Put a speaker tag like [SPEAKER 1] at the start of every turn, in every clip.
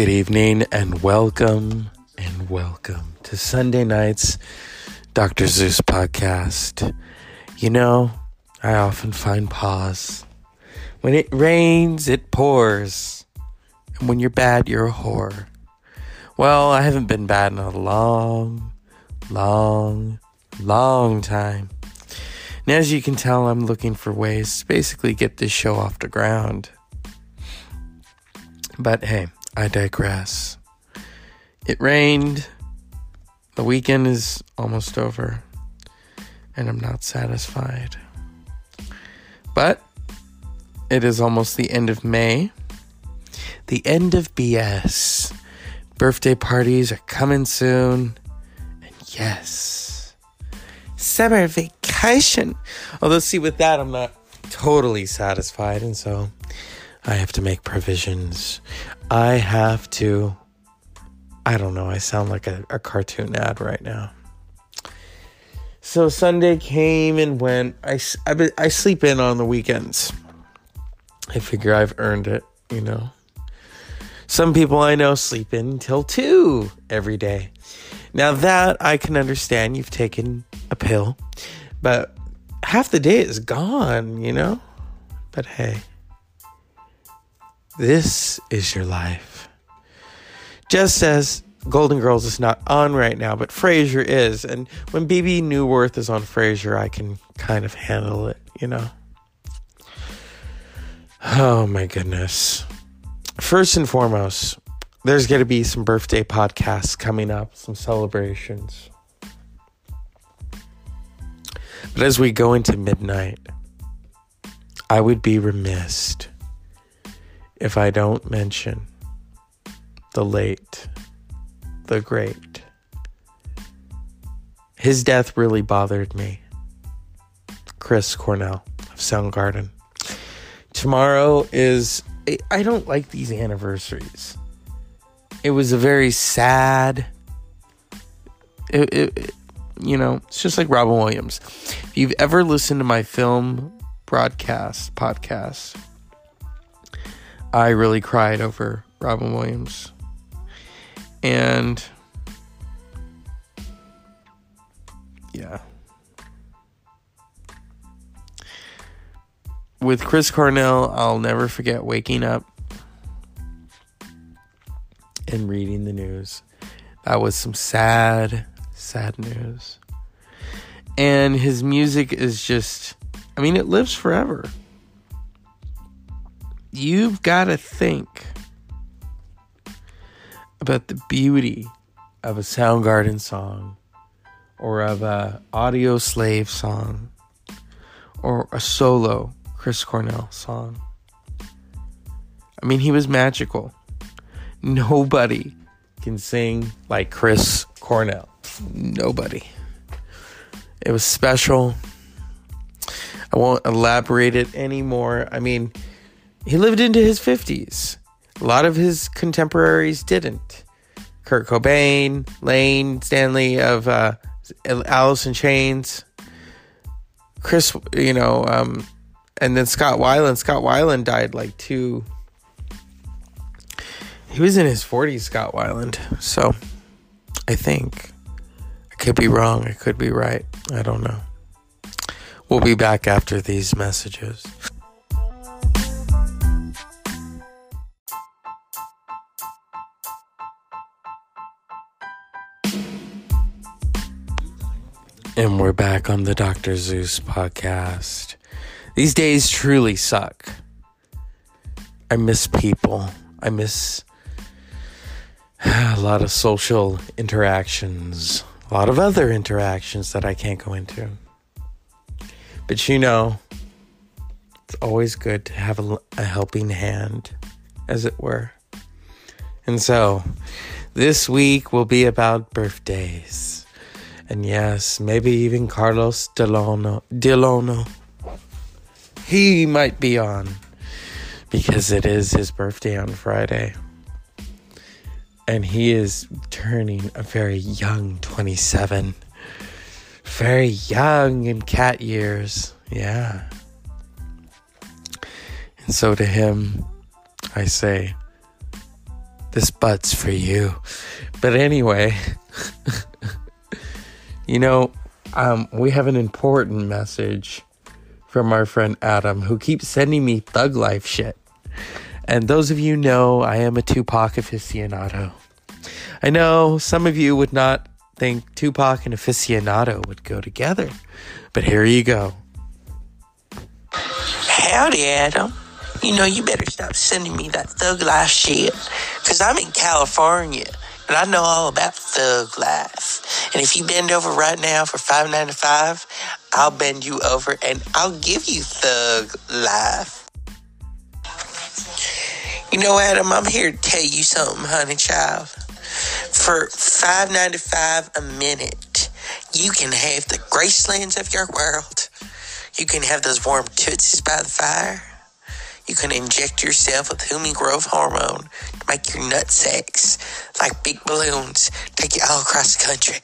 [SPEAKER 1] Good evening and welcome and welcome to Sunday night's Dr. Zeus podcast. You know, I often find pause. When it rains, it pours. And when you're bad, you're a whore. Well, I haven't been bad in a long, long, long time. And as you can tell, I'm looking for ways to basically get this show off the ground. But hey, I digress. It rained. The weekend is almost over. And I'm not satisfied. But it is almost the end of May. The end of BS. Birthday parties are coming soon. And yes, summer vacation. Although, see, with that, I'm not totally satisfied. And so I have to make provisions. I have to. I don't know. I sound like a, a cartoon ad right now. So Sunday came and went. I, I, I sleep in on the weekends. I figure I've earned it, you know. Some people I know sleep in until 2 every day. Now that I can understand, you've taken a pill, but half the day is gone, you know? But hey, this is your life. Just as Golden Girls is not on right now, but Frasier is. And when Bebe Neuwirth is on Frasier, I can kind of handle it, you know? Oh my goodness. First and foremost, there's going to be some birthday podcasts coming up, some celebrations. But as we go into midnight, I would be remiss if I don't mention the late, the great. His death really bothered me. Chris Cornell of Soundgarden. Tomorrow is, I don't like these anniversaries. It was a very sad, it, it, you know, it's just like Robin Williams. If you've ever listened to my film broadcast podcast, I really cried over Robin Williams. And yeah. With Chris Cornell, I'll never forget waking up and reading the news. That was some sad, sad news. And his music is just, I mean, it lives forever you've got to think about the beauty of a Soundgarden song or of a Audioslave song or a solo Chris Cornell song. I mean, he was magical. Nobody can sing like Chris Cornell. Nobody. It was special. I won't elaborate it anymore. I mean, he lived into his 50s. A lot of his contemporaries didn't. Kurt Cobain, Lane Stanley of uh, Alice in Chains, Chris, you know, um, and then Scott Weiland. Scott Weiland died like two. He was in his 40s, Scott Weiland. So I think. I could be wrong. I could be right. I don't know. We'll be back after these messages. And we're back on the Dr. Zeus podcast. These days truly suck. I miss people. I miss a lot of social interactions, a lot of other interactions that I can't go into. But you know, it's always good to have a, a helping hand, as it were. And so, this week will be about birthdays. And yes, maybe even Carlos Delono. Delano. He might be on because it is his birthday on Friday. And he is turning a very young 27. Very young in cat years. Yeah. And so to him, I say, This butt's for you. But anyway, you know, um, we have an important message from our friend Adam who keeps sending me thug life shit. And those of you know I am a Tupac aficionado. I know some of you would not think Tupac and aficionado would go together, but here you go.
[SPEAKER 2] Howdy, Adam. You know, you better stop sending me that thug life shit. Because I'm in California and I know all about thug life. And if you bend over right now for five ninety five, I'll bend you over and I'll give you thug life. You know, Adam, I'm here to tell you something, honey child. For five ninety five a minute, you can have the gracelands of your world. You can have those warm tootsies by the fire. You can inject yourself with human growth hormone to make your nut sacks like big balloons take you all across the country.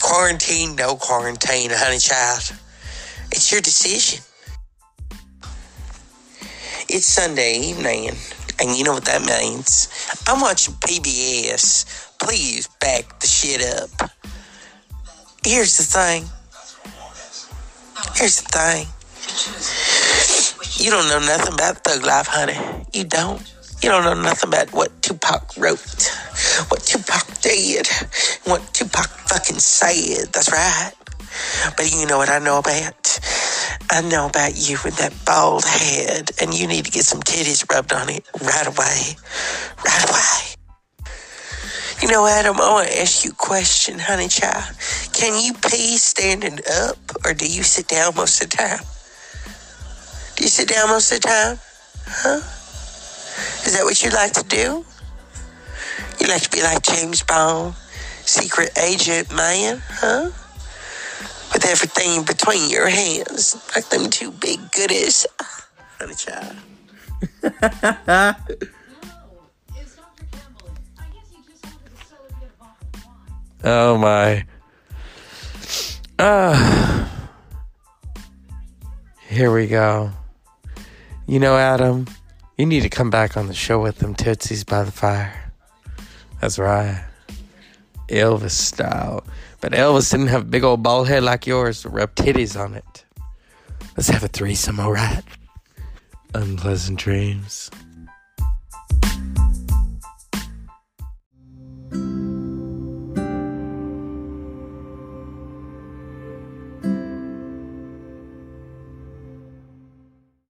[SPEAKER 2] Quarantine, no quarantine, honey child. It's your decision. It's Sunday evening, and you know what that means. I'm watching PBS. Please back the shit up. Here's the thing. Here's the thing. You don't know nothing about thug life, honey. You don't. You don't know nothing about what Tupac wrote, what Tupac did, what Tupac fucking said. That's right. But you know what I know about? I know about you with that bald head, and you need to get some titties rubbed on it right away. Right away. You know, Adam, I want to ask you a question, honey child. Can you pee standing up, or do you sit down most of the time? Do you sit down most of the time? Huh? Is that what you like to do? You like to be like James Bond, secret agent man, huh? With everything between your hands, like them two big goodies. Honey child.
[SPEAKER 1] Oh my. Ah. Here we go. You know, Adam, you need to come back on the show with them Tootsies by the fire. That's right. Elvis style. But Elvis didn't have a big old bald head like yours to rub titties on it. Let's have a threesome, alright? Unpleasant dreams.